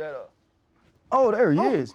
that up. Oh, there he is.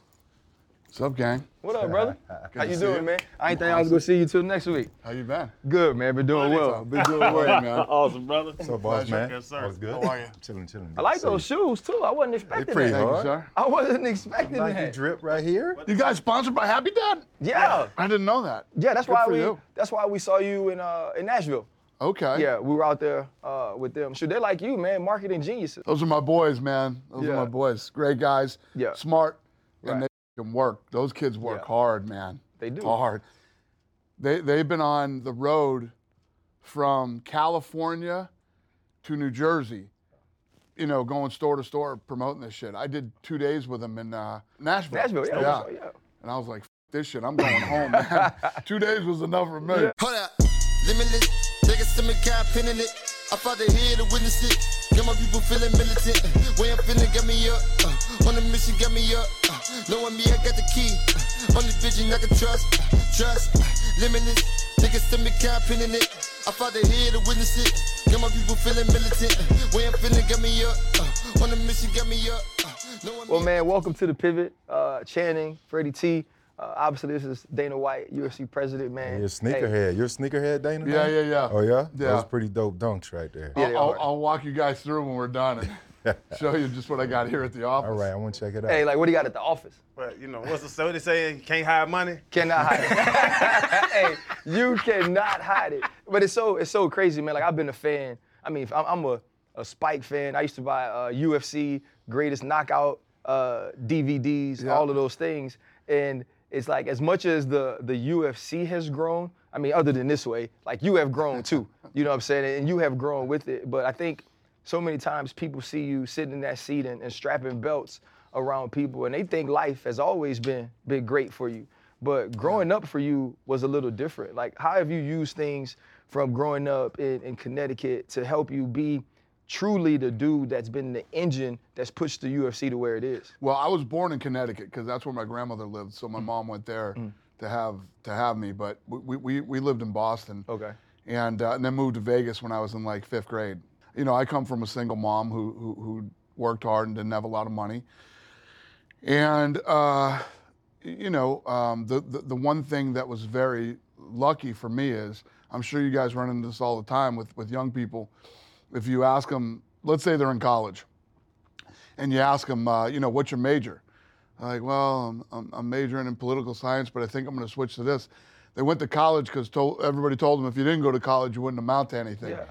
What's up, gang? What up, brother? How you doing, you. man? I ain't think I was gonna see you till next week. How you been? Good, man. Been doing well. Been doing well. Man. Awesome, brother. What's up, boss man? Yes, sir. All's good? How are you? Chilling, chilling. I like those shoes too. I wasn't expecting pretty that. Thank you, hard. sir. I wasn't expecting Like you that. drip right here? You guys sponsored by Happy Dad? Yeah. I didn't know that. Yeah, that's Good why for we you. that's why we saw you in uh in Nashville. Okay. Yeah, we were out there uh with them. Sure, they're like you, man, marketing geniuses. Those are my boys, man. Those Yeah. are my boys. Great guys. Yeah. Smart. Right. And they can work. Those kids work Yeah. hard, man. They do. Hard. They they've been on the road from California to New Jersey. You know, going store to store promoting this shit. I did two days with them in uh, Nashville. Nashville, yeah. yeah. yeah. And I was like, this shit, I'm going home, man. two days was enough for me. Yeah. Hold up, limitless. Stomach cap, pinning it. I the here to witness it. Get my people feeling militant. Way I'm feeling, get me up. Uh, on a mission, get me up. Uh, knowing me, I got the key. Uh, only vision I can trust. Uh, trust, uh, limitless. Take a stomach cap, pinning it. I the here to witness it. Get my people feeling militant. Uh, way I'm feeling, get me up. Uh, on a mission, get me up. Uh, Well, man, welcome to the pivot. Uh, Channing, Freddie T. Uh, obviously, this is Dana White, UFC president, man. You're a sneakerhead. You're a sneakerhead, Dana? Yeah, yeah, yeah. Oh, yeah? Yeah. Those pretty dope dunks right there. Yeah, they I'll. I'll walk you guys through when we're done and show you just what I got here at the office. All right, I want to check it out. Hey, like, what do you got at the office? But you know, what's the so they say? You can't hide money. Cannot hide it. hey, you cannot hide it. But it's so it's so crazy, man. Like I've been a fan. I mean, I'm, I'm a, a Spike fan. I used to buy uh, UFC Greatest Knockout uh, DVDs, Yeah. all of those things. And it's like as much as the the UFC has grown. I mean, other than this way, like you have grown too. You know what I'm saying? And you have grown with it. But I think so many times people see you sitting in that seat and, and strapping belts around people, and they think life has always been been great for you. But growing up for you was a little different. Like, how have you used things from growing up in, in Connecticut to help you be truly the dude that's been the engine that's pushed the UFC to where it is? Well, I was born in Connecticut because that's where my grandmother lived. So Mm. my mom went there to have to have me. But we, we, we lived in Boston. Okay. And, uh, and then moved to Vegas when I was in like fifth grade. You know, I come from a single mom who, who, who worked hard and didn't have a lot of money. And, uh, you know, um, the, the, the one thing that was very lucky for me is I'm sure you guys run into this all the time with, with young people. If you ask them, let's say they're in college, and you ask them, uh, you know, what's your major? Like, well, I'm, I'm, I'm majoring in political science, but I think I'm going to switch to this. They went to college because told, everybody told them if you didn't go to college, you wouldn't amount to anything. Yeah.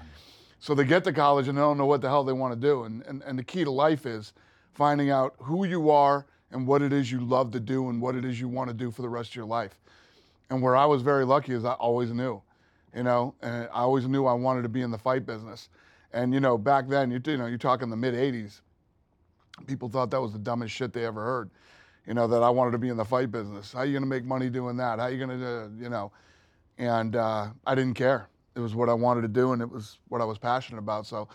So they get to college and they don't know what the hell they want to do. And, and, and the key to life is finding out who you are and what it is you love to do and what it is you want to do for the rest of your life. And where I was very lucky is I always knew, you know, and I always knew I wanted to be in the fight business. And you know, back then, you, you know, you're talking the mid '80s. People thought that was the dumbest shit they ever heard. You know, that I wanted to be in the fight business. How you gonna make money doing that? How you gonna, do, you know? And uh, I didn't care. It was what I wanted to do, and it was what I was passionate about. So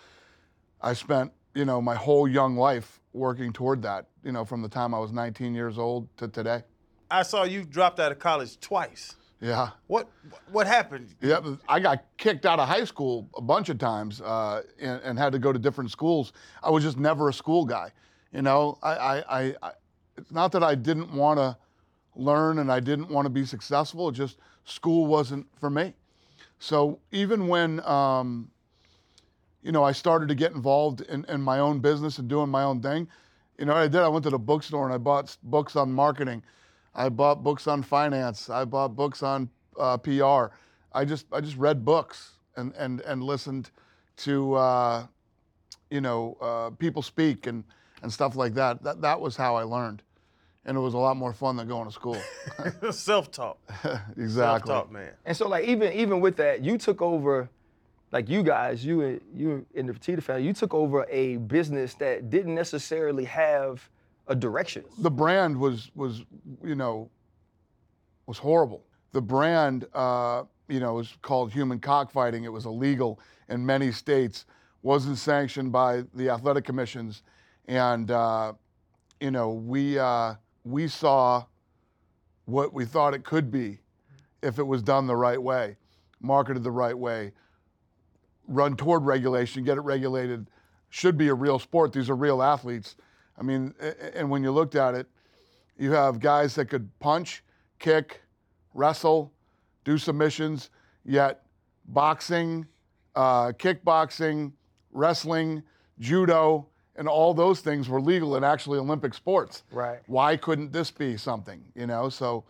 I spent, you know, my whole young life working toward that. You know, from the time I was 19 years old to today. I saw you dropped out of college twice. Yeah. What what happened? Yeah, I got kicked out of high school a bunch of times uh, and, and had to go to different schools. I was just never a school guy. You know, I, I, I, I it's not that I didn't want to learn and I didn't want to be successful. Just school wasn't for me. So even when, um, you know, I started to get involved in, in my own business and doing my own thing, you know what I did? I went to the bookstore and I bought books on marketing. I bought books on finance. I bought books on uh, PR. I just I just read books and and and listened to uh, you know uh, people speak and and stuff like that. That that was how I learned, and it was a lot more fun than going to school. Self-taught. exactly. Self-taught, man. And so, like, even even with that, you took over, like you guys, you and you in the Fertitta family, you took over a business that didn't necessarily have a direction. the brand was was you know was horrible. The brand uh, you know was called human cockfighting. It was illegal in many states. wasn't sanctioned by the athletic commissions, and uh, you know we uh, we saw what we thought it could be if it was done the right way, marketed the right way, run toward regulation, get it regulated. Should be a real sport. These are real athletes. I mean, and when you looked at it, you have guys that could punch, kick, wrestle, do submissions, yet boxing, uh, kickboxing, wrestling, judo, and all those things were legal in actually Olympic sports. Right. Why couldn't this be something? You know, so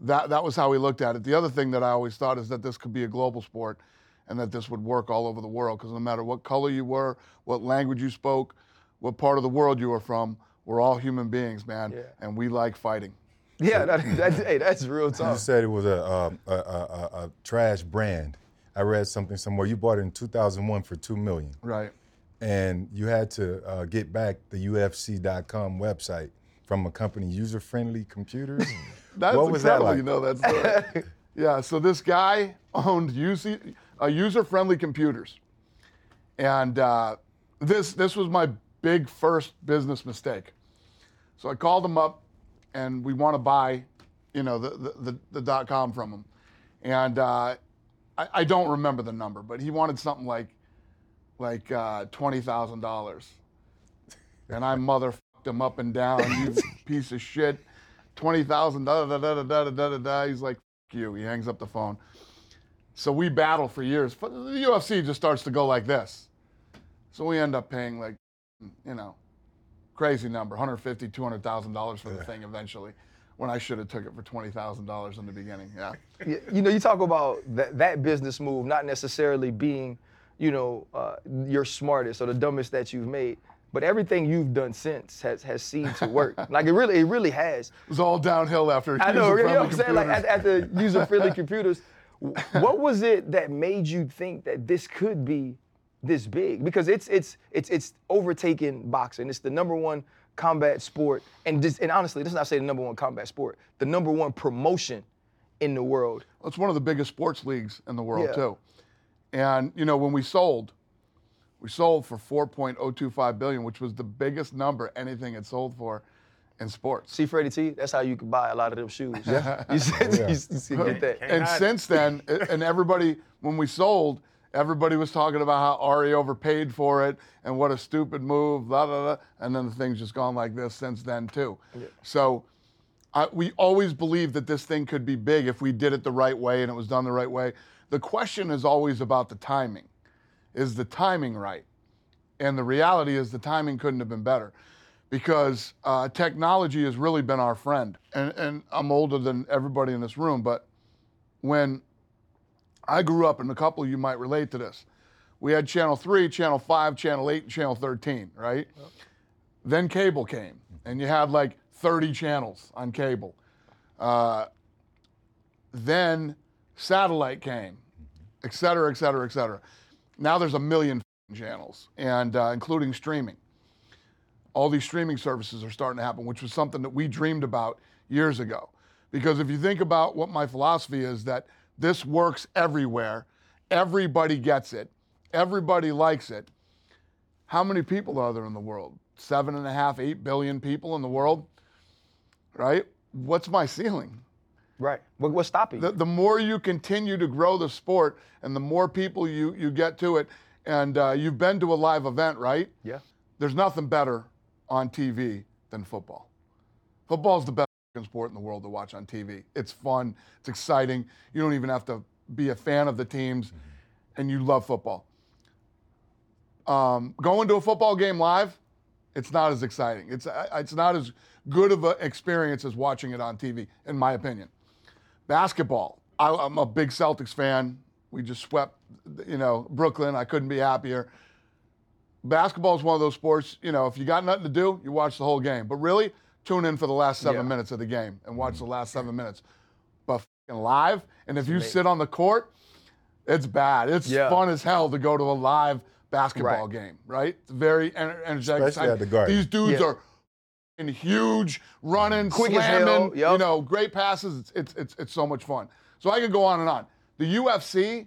that that was how we looked at it. The other thing that I always thought is that this could be a global sport, and that this would work all over the world because no matter what color you were, what language you spoke, what part of the world you were from, we're all human beings, man, Yeah. and we like fighting. Yeah, that, that's hey, that's real tough. You said it was a, um, a, a, a, a trash brand. I read something somewhere. You bought it in 2001 for two million, Right. and you had to uh, get back the UFC.com website from a company, User Friendly Computers. That's what was that like? You know that story. yeah. So this guy owned UC, uh, user-friendly computers, and uh, this this was my big first business mistake. So I called them up, and we want to buy, you know, the the, the, the dot com from him, and uh, I, I don't remember the number, but he wanted something like like uh, twenty thousand dollars, and I motherfucked him up and down. You piece of shit. Twenty thousand. Da da da da da da da. He's like, you. He hangs up the phone. So we battle for years. The UFC just starts to go like this. So we end up paying like, you know, crazy number, 150, 200,000 dollars for the thing eventually, when I should have took it for twenty thousand dollars in the beginning. Yeah. Y- you know, you talk about that, that business move not necessarily being, you know, uh, your smartest or the dumbest that you've made, but everything you've done since has has seemed to work. like it really, it really has. It was all downhill after. I know, you know what I'm saying? Like at, at the user-friendly computers, what was it that made you think that this could be this big? Because it's it's it's it's overtaken boxing. It's the number one combat sport, and just and honestly, let's not say the number one combat sport, the number one promotion in the world. It's one of the biggest sports leagues in the world Yeah. too. And you know, when we sold, we sold for 4.025 billion, which was the biggest number anything had sold for in sports. See Freddie T, that's how you could buy a lot of them shoes. Yeah. You said yeah. you, you see, get that. Can't and hide since then, and everybody, when we sold, everybody was talking about how Ari overpaid for it and what a stupid move, blah, blah, blah. And then the thing's just gone like this since then, too. So I, we always believed that this thing could be big if we did it the right way and it was done the right way. The question is always about the timing. Is the timing right? And the reality is the timing couldn't have been better because uh, technology has really been our friend. And, and I'm older than everybody in this room, but when I grew up, and a couple of you might relate to this, we had Channel 3, Channel 5, Channel 8, and Channel 13, right? Then cable came, and you had like 30 channels on cable. Uh, then satellite came, et cetera, et cetera, et cetera. Now there's a million channels, and uh, including streaming. All these streaming services are starting to happen, which was something that we dreamed about years ago. Because if you think about what my philosophy is, that this works everywhere, everybody gets it, everybody likes it. How many people are there in the world? Seven and a half, eight billion people in the world, right? What's my ceiling? Right. What's stopping the, you? the more you continue to grow the sport and the more people you, you get to it, and uh, you've been to a live event, right? Yeah. There's nothing better on TV than football. Football's the best sport in the world to watch on TV. It's fun, it's exciting. You don't even have to be a fan of the teams, and you love football. Um, going to a football game live, it's not as exciting. It's, it's not as good of an experience as watching it on TV, in my opinion. Basketball. I, I'm a big Celtics fan. We just swept, you know, Brooklyn. I couldn't be happier. Basketball is one of those sports, you know, if you got nothing to do, you watch the whole game. But really, tune in for the last seven Yeah. minutes of the game and watch mm-hmm. the last seven minutes. But fing live, and if you sit on the court, it's bad. It's Yeah. fun as hell to go to a live basketball Right. game, right? It's very ener- energetic. Especially at the Garden. These dudes Yeah. are f***ing huge, running, Quick slamming, hell, yup. you know, great passes. It's, it's, it's, it's so much fun. So I could go on and on. The UFC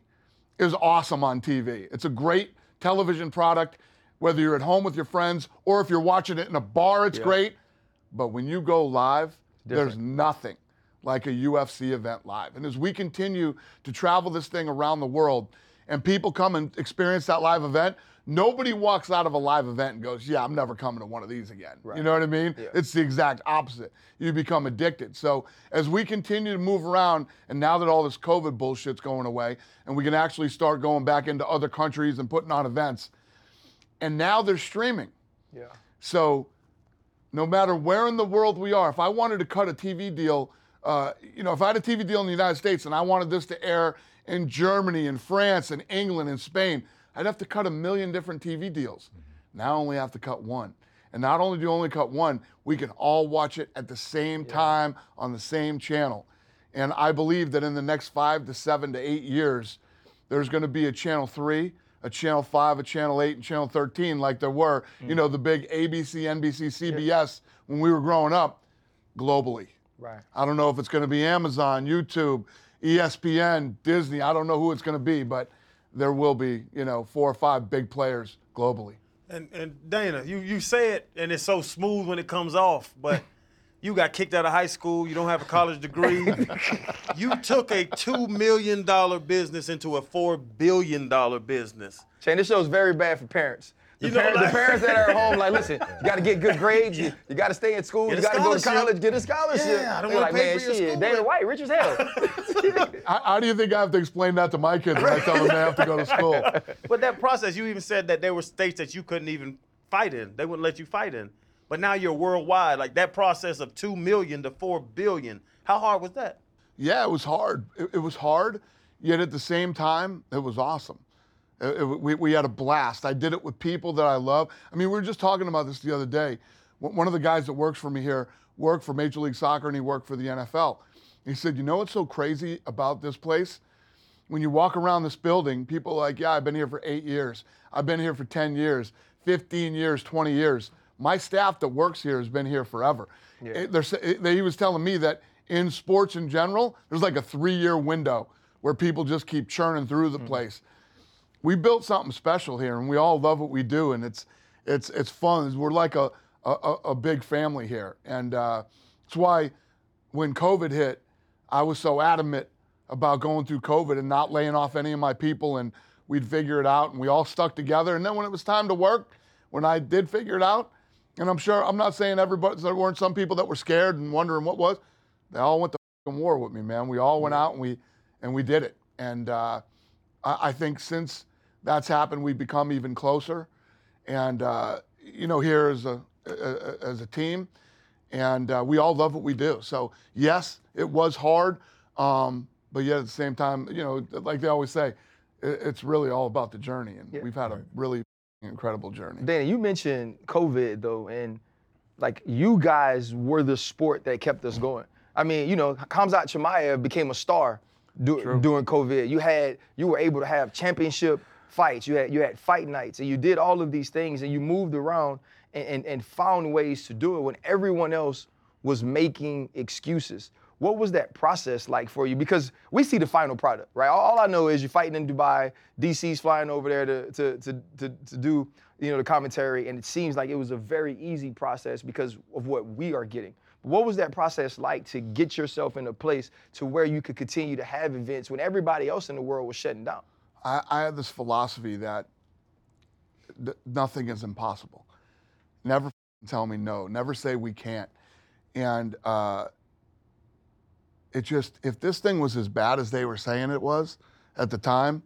is awesome on TV. It's a great television product, whether you're at home with your friends or if you're watching it in a bar, it's great. But when you go live, there's nothing like a UFC event live. And as we continue to travel this thing around the world and people come and experience that live event, Nobody walks out of a live event and goes, "Yeah, I'm never coming to one of these again." You know what I mean? It's the exact opposite. You become addicted. So as we continue to move around, and now that all this COVID bullshit's going away, and we can actually start going back into other countries and putting on events, and now they're streaming. Yeah. So no matter where in the world we are, if I wanted to cut a TV deal, uh, you know, if I had a TV deal in the United States and I wanted this to air in Germany and France and England and Spain, I'd have to cut a million different TV deals. Now I only have to cut one. And not only do you only cut one, we can all watch it at the same time on the same channel. And I believe that in the next five to seven to eight years, there's going to be a channel three, a channel five, a channel eight, and channel 13, like there were, mm. you know, the big ABC, NBC, CBS when we were growing up globally. Right. I don't know if it's going to be Amazon, YouTube, ESPN, Disney. I don't know who it's going to be, but there will be, you know, four or five big players globally. And and Dana, you you say it and it's so smooth when it comes off, but you got kicked out of high school. You don't have a college degree. you took a two million dollar business into a four billion dollar business. Shane, this show's very bad for parents. The, You know, parent- like- the parents that are at home, like, listen, you got to get good grades. You, you got to stay in school. You got to go to college. Get a scholarship. Yeah, I don't They're wanna like, pay man, for your shit, school, Dana but- White, rich as hell. How, how do you think I have to explain that to my kids when I tell them they have to go to school? But that process, you even said that there were states that you couldn't even fight in. They wouldn't let you fight in. But now you're worldwide. Like that process of two million to four billion. How hard was that? Yeah, it was hard. It, it was hard, yet at the same time, it was awesome. Uh, it- it- we, we had a blast. I did it with people that I love. I mean, we were just talking about this the other day. One one of the guys that works for me here worked for Major League Soccer and he worked for the NFL. He said, You know what's so crazy about this place? When you walk around this building, people are like, Yeah, I've been here for eight years. I've been here for 10 years, 15 years, 20 years. My staff that works here has been here forever. It- it- they- he was telling me that in sports in general, there's like a three year window where people just keep churning through the place. We built something special here, and we all love what we do, and it's it's it's fun. We're like a a, a- big family here, and uh, that's why when COVID hit, I was so adamant about going through COVID and not laying off any of my people, and we'd figure it out, and we all stuck together. And then when it was time to work, when I did figure it out, and I'm sure I'm not saying everybody there weren't some people that were scared and wondering what was. They all went to war with me, man. We all went out and we and we did it. And uh, I, I think since that's happened, we've become even closer. And uh, you know, here as a, as a team, and uh, we all love what we do. So yes, it was hard, um, but yet at the same time, you know, like they always say, it, it's really all about the journey, and we've had a really incredible journey. Dana, you mentioned COVID though, and like you guys were the sport that kept us going. I mean, you know, Khamzat Chimaev became a star du- during COVID. You had you were able to have championship fights. You had you had fight nights, and you did all of these things, and you moved around and, and, and found ways to do it when everyone else was making excuses. What was that process like for you? Because we see the final product, right? All, all I know is you're fighting in Dubai. DC's flying over there to, to, to, to, to do, you know, the commentary, and it seems like it was a very easy process because of what we are getting. What was that process like to get yourself in a place to where you could continue to have events when everybody else in the world was shutting down? I, I have this philosophy that th- nothing is impossible. Never tell me no. Never say we can't. And uh, it just, if this thing was as bad as they were saying it was at the time,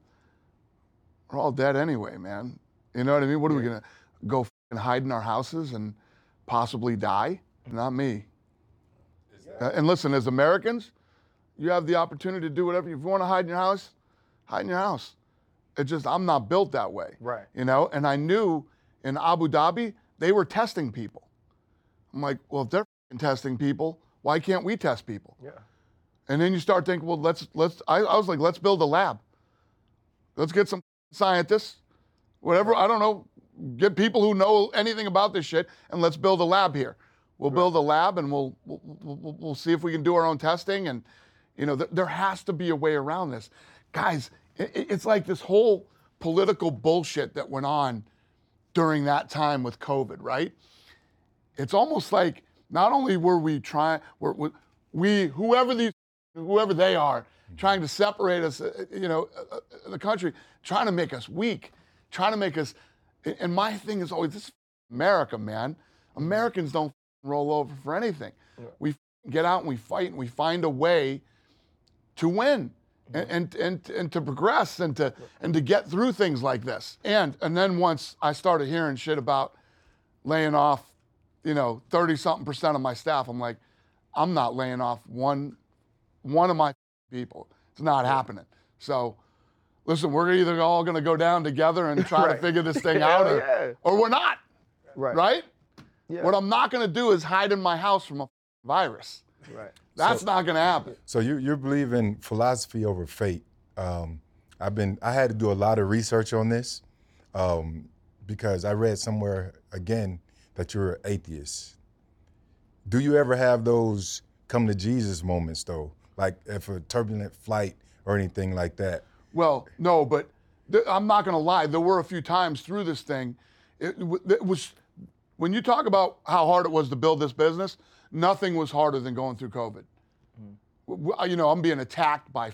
we're all dead anyway, man. You know what I mean? What are we gonna go and hide in our houses and possibly die? Not me. Uh, and listen, as Americans, you have the opportunity to do whatever. If you want to hide in your house, hide in your house. It just I'm not built that way. Right. You know, and I knew in Abu Dhabi they were testing people. I'm like, well, if they're testing people, why can't we test people? Yeah. And then you start thinking, well, let's let's. I, I was like, let's build a lab. Let's get some scientists, whatever. I don't know. Get people who know anything about this shit, and let's build a lab here. We'll build a lab, and we'll we'll, we'll we'll see if we can do our own testing. And you know, th- there has to be a way around this, guys. It, it's like this whole political bullshit that went on during that time with COVID, right? It's almost like not only were we trying, we whoever these whoever they are trying to separate us, uh, you know, uh, uh, the country, trying to make us weak, trying to make us And- my thing is always this is America, man. Americans don't roll over for anything. We get out and we fight and we find a way to win and, and, and, and to progress and to, and to get through things like this. And, and then once I started hearing shit about laying off, you know, 30 something percent of my staff, I'm like, I'm not laying off one, one of my people. It's not happening. So listen, we're either all going to go down together and try to figure this thing Hell out or, yeah. or we're not, Right. right? Yeah. What I'm not going to do is hide in my house from a virus. Right. That's not going to happen. So you you believe in philosophy over fate. Um, I've been I had to do a lot of research on this um, because I read somewhere again that you're an atheist. Do you ever have those come to Jesus moments though, like if a turbulent flight or anything like that? Well, no, but th- I'm not going to lie. There were a few times through this thing. It, w- it was when you talk about how hard it was to build this business. Nothing was harder than going through COVID. Mm. W- w- You know, I'm being attacked by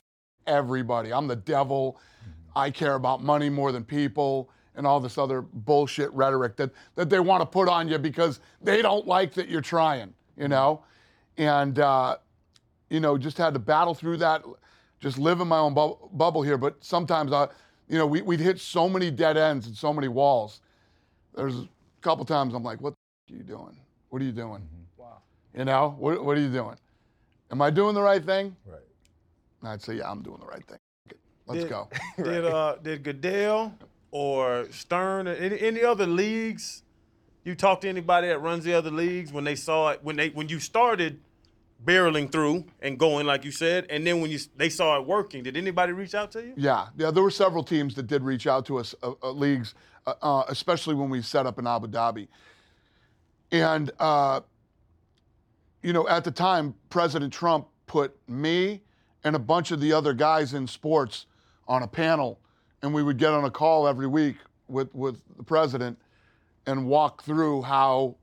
everybody. I'm the devil. Mm-hmm. I care about money more than people, and all this other bullshit rhetoric that that they want to put on you because they don't like that you're trying. You mm-hmm. know, and uh, you know, just had to battle through that, just live in my own bub- bubble here. But sometimes I, you know, we, we'd hit so many dead ends and so many walls. There's a couple times I'm like, what the f- are you doing? What are you doing? Wow. You know, what, what are you doing? Am I doing the right thing? Right. And I'd say, yeah, I'm doing the right thing. Let's Did- go. Did uh did Goodell or Stern or any, any other leagues? You talk to anybody that runs the other leagues when they saw it when they when you started barreling through and going like you said, and then when you they saw it working, did anybody reach out to you? Yeah, yeah. There were several teams that did reach out to us, uh, uh, leagues, uh, uh, especially when we set up in Abu Dhabi. And uh, you know, at the time, President Trump put me and a bunch of the other guys in sports on a panel, and we would get on a call every week with with the president and walk through how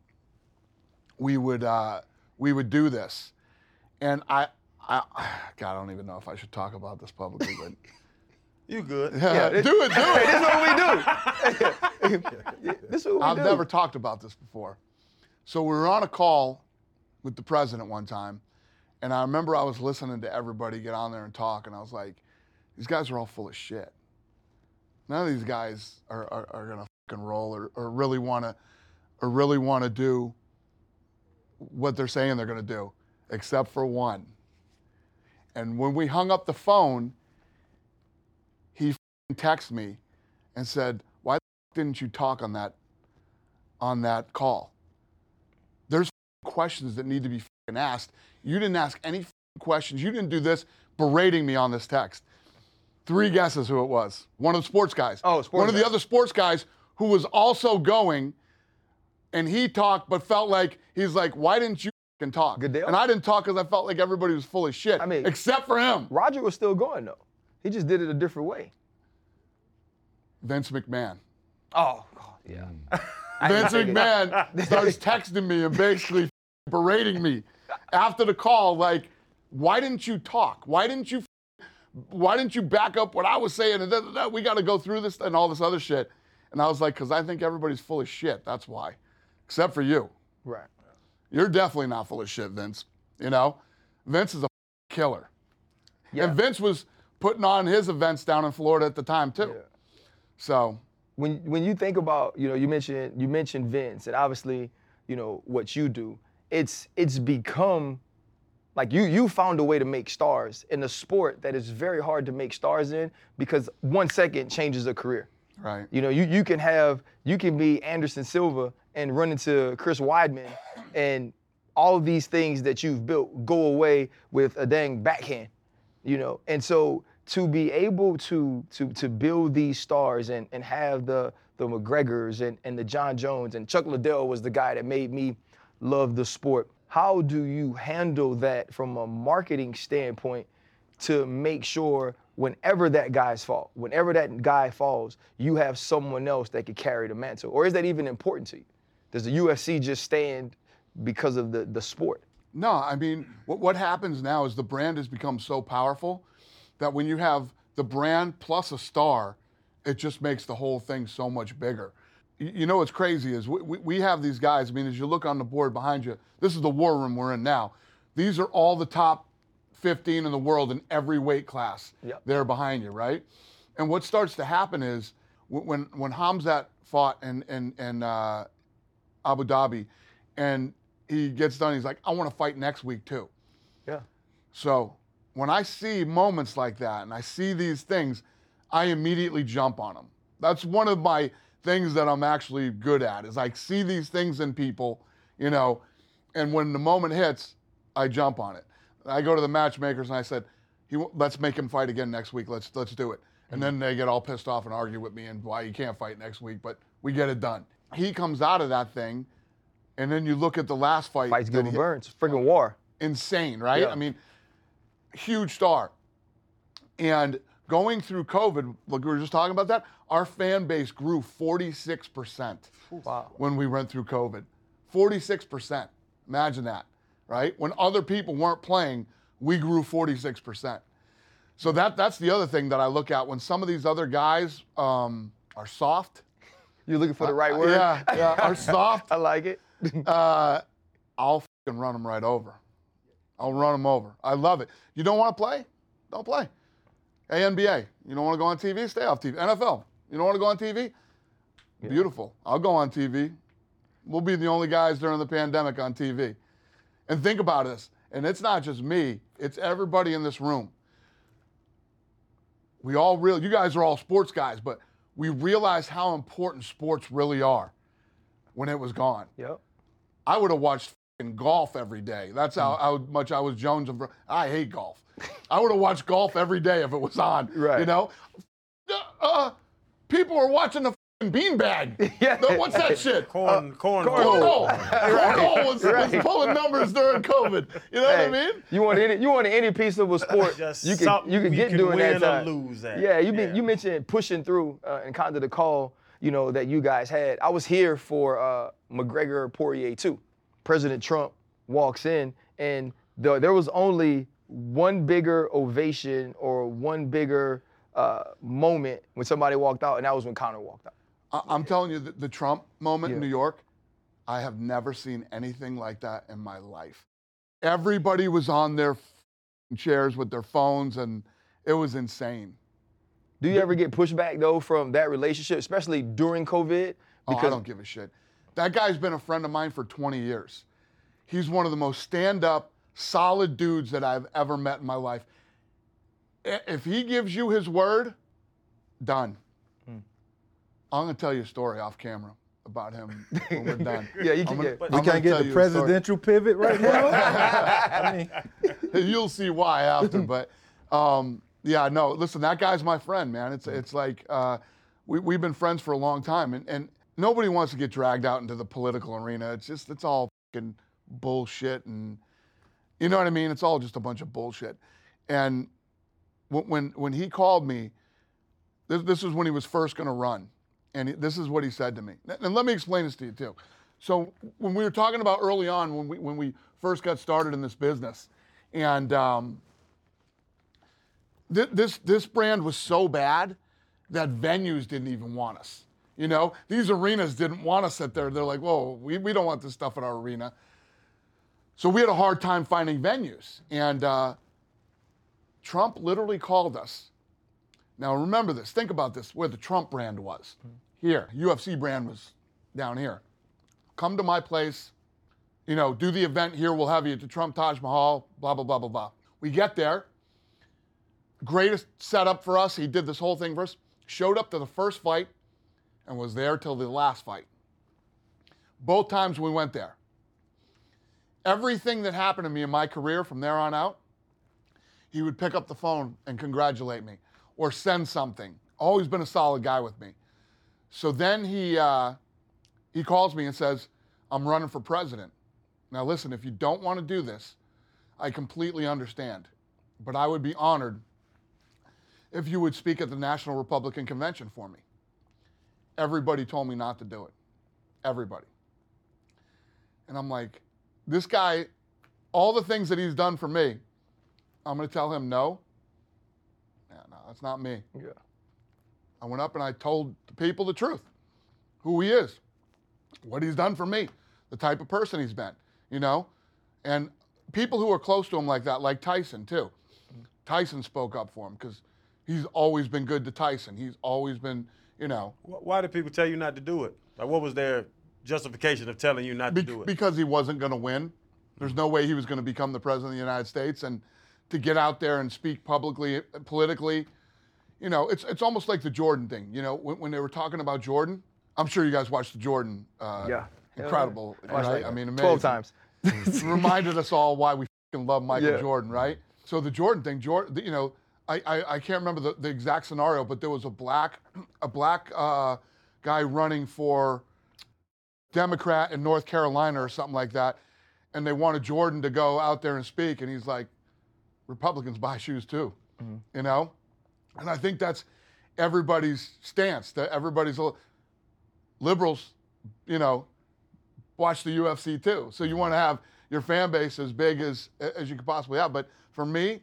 we would uh, we would do this. And I, I, God, I don't even know if I should talk about this publicly, but. You good? Yeah, this- do it, do it. This is what we do. this is what we I've do. never talked about this before. So we were on a call with the president one time, and I remember I was listening to everybody get on there and talk, and I was like, these guys are all full of shit. None of these guys are, are, are gonna fucking roll or, or really wanna or really wanna do what they're saying they're gonna do, except for one. And when we hung up the phone, he texted me and said, Why didn't you talk on that on that call? There's questions that need to be asked. You didn't ask any questions. You didn't do this berating me on this text. Three guesses who it was. One of the sports guys. Oh, sports One of the other sports guys who was also going, and he talked, but felt like he's like, why didn't you fucking talk? Goodell? And I didn't talk because I felt like everybody was full of shit. I mean- except for him, Roger was still going though. He just did it a different way. Vince McMahon. Oh, God, yeah. Mm. Vince didn't take it. McMahon starts texting me and basically berating me after the call, like, why didn't you talk? Why didn't you why didn't you back up what I was saying? And da, da, da, we got to go through this and all this other shit. And I was like, because I think everybody's full of shit. That's why, except for you. Right. You're definitely not full of shit, Vince. You know, Vince is a killer. Yeah. And Vince was putting on his events down in Florida at the time too. Yeah. So when when you think about you know you mentioned you mentioned Vince and obviously you know what you do it's it's become like you you found a way to make stars in a sport that is very hard to make stars in because one second changes a career right. you know you you can have you can be Anderson Silva and run into Chris Weidman and all of these things that you've built go away with a dang backhand you know and so to be able to to to build these stars and and have the the McGregors and, and the Jon Jones and Chuck Liddell was the guy that made me love the sport. How do you handle that from a marketing standpoint to make sure whenever that guy's fault, whenever that guy falls, you have someone else that could carry the mantle? Or is that even important to you? Does the UFC just stand because of the, the sport? No, I mean, what, what happens now is the brand has become so powerful that when you have the brand plus a star, it just makes the whole thing so much bigger. you know what's crazy is we, we, we have these guys. I mean, as you look on the board behind you, this is the war room we're in now. These are all the top 15 in the world in every weight class. Yep. They're behind you, right? And what starts to happen is when when Hamzat fought and in, in uh, Abu Dhabi, and he gets done, he's like, I want to fight next week too. Yeah. So when I see moments like that and I see these things, I immediately jump on them. That's one of my things that I'm actually good at is I see these things in people, you know, and when the moment hits, I jump on it. I go to the matchmakers and I said, he, let's make him fight again next week. Let's let's do it. And mm-hmm. then they get all pissed off and argue with me and why he can't fight next week, but we get it done. He comes out of that thing, and then you look at the last fight. Fights Gilbert he- Burns. Freaking war. insane, right? Yeah. I mean, huge star. And going through COVID, look, we were just talking about that. Our fan base grew 46% Wow. when we went through COVID. 46%. Imagine that, right? When other people weren't playing, we grew 46%. So that that's the other thing that I look at when some of these other guys um, are soft. You're looking for the right word. Yeah, yeah, are soft. I like it. uh, I'll fucking run them right over. I'll run them over. I love it. You don't want to play? Don't play. Hey, NBA, you don't want to go on TV? Stay off TV. NFL, you don't want to go on TV? Beautiful. I'll go on TV. We'll be the only guys during the pandemic on TV. And think about this, and it's not just me, it's everybody in this room. We all real you guys are all sports guys, but we realized how important sports really are when it was gone. Yep. I would have watched fing golf every day. That's how, how much I was Jones. Of, I hate golf. I would have watched golf every day if it was on. Right. You know, uh, people are watching the beanbag. Yeah. No, What's that shit? Corn, corn, Cornhole. Cornhole was, Right. was pulling numbers during COVID. You know Hey, what I mean? You want any you want any piece of a sport Just you can you can get can doing win that or time. lose at. Yeah, you been, Yeah. you mentioned pushing through uh, and kind of the call you know that you guys had. I was here for uh, McGregor Poirier too. President Trump walks in and the, there was only one bigger ovation or one bigger uh, moment when somebody walked out, and that was when Conor walked out. I- I'm telling you, the, the Trump moment in New York, I have never seen anything like that in my life. Everybody was on their chairs with their phones, and it was insane. Do you ever get pushback though from that relationship, especially during COVID? Oh, I don't give a shit. That guy's been a friend of mine for 20 years. He's one of the most stand-up, solid dudes that I've ever met in my life. If he gives you his word, done. I'm gonna tell you a story off camera about him when we're done. Yeah, you can gonna- get. But- We can't get the you a story. presidential pivot right now. I mean, You'll see why after, but um, yeah, no. Listen, that guy's my friend, man. It's it's like uh, we we've been friends for a long time, and, and nobody wants to get dragged out into the political arena. It's just it's all fucking bullshit, and you know what I mean. It's all just a bunch of bullshit. And when when, when he called me, this this was when he was first going to run, and this is what he said to me. And let me explain this to you too. So when we were talking about early on when we when we first got started in this business, and um, th- this this brand was so bad that venues didn't even want us. You know, these arenas didn't want us at there. They're like, whoa, we, we don't want this stuff in our arena. So we had a hard time finding venues. And uh, Trump literally called us. Now remember this, think about this, where the Trump brand was. Here, UFC brand was down here. Come to my place, you know, do the event here. We'll have you at the Trump Taj Mahal, blah, blah, blah, blah, blah. We get there. Greatest setup for us. He did this whole thing for us. Showed up to the first fight and was there till the last fight. Both times we went there. Everything that happened to me in my career from there on out, he would pick up the phone and congratulate me or send something. Always been a solid guy with me. So then he, uh, he calls me and says, I'm running for president. Now, listen, if you don't want to do this, I completely understand. But I would be honored if you would speak at the National Republican Convention for me. Everybody told me not to do it. Everybody. And I'm like, this guy, all the things that he's done for me, I'm going to tell him no. Yeah, no, that's not me. Yeah. I went up and I told the people the truth. who he is, what he's done for me, the type of person he's been, you know? And people who are close to him like that, like Tyson too. Tyson spoke up for him because he's always been good to Tyson. He's always been, you know, Why did people tell you not to do it? Like, what was their justification of telling you not Be- to do it? because he wasn't going to win. There's no way he was going to become the president of the United States, and to get out there and speak publicly, politically, you know, it's it's almost like the Jordan thing. You know, when, when they were talking about Jordan, I'm sure you guys watched the Jordan. Uh, Yeah. incredible. Watched right? I mean, amazing. Twelve times. reminded us all why we fing love Michael Yeah. Jordan, right? So the Jordan thing, Jordan, you know, I, I, I can't remember the, the exact scenario, but there was a black a black uh, guy running for Democrat in North Carolina or something like that, and they wanted Jordan to go out there and speak, and he's like, Republicans buy shoes too, you know, and I think that's everybody's stance. That everybody's liberals, you know, watch the UFC too. So you want to have your fan base as big as as you could possibly have. But for me,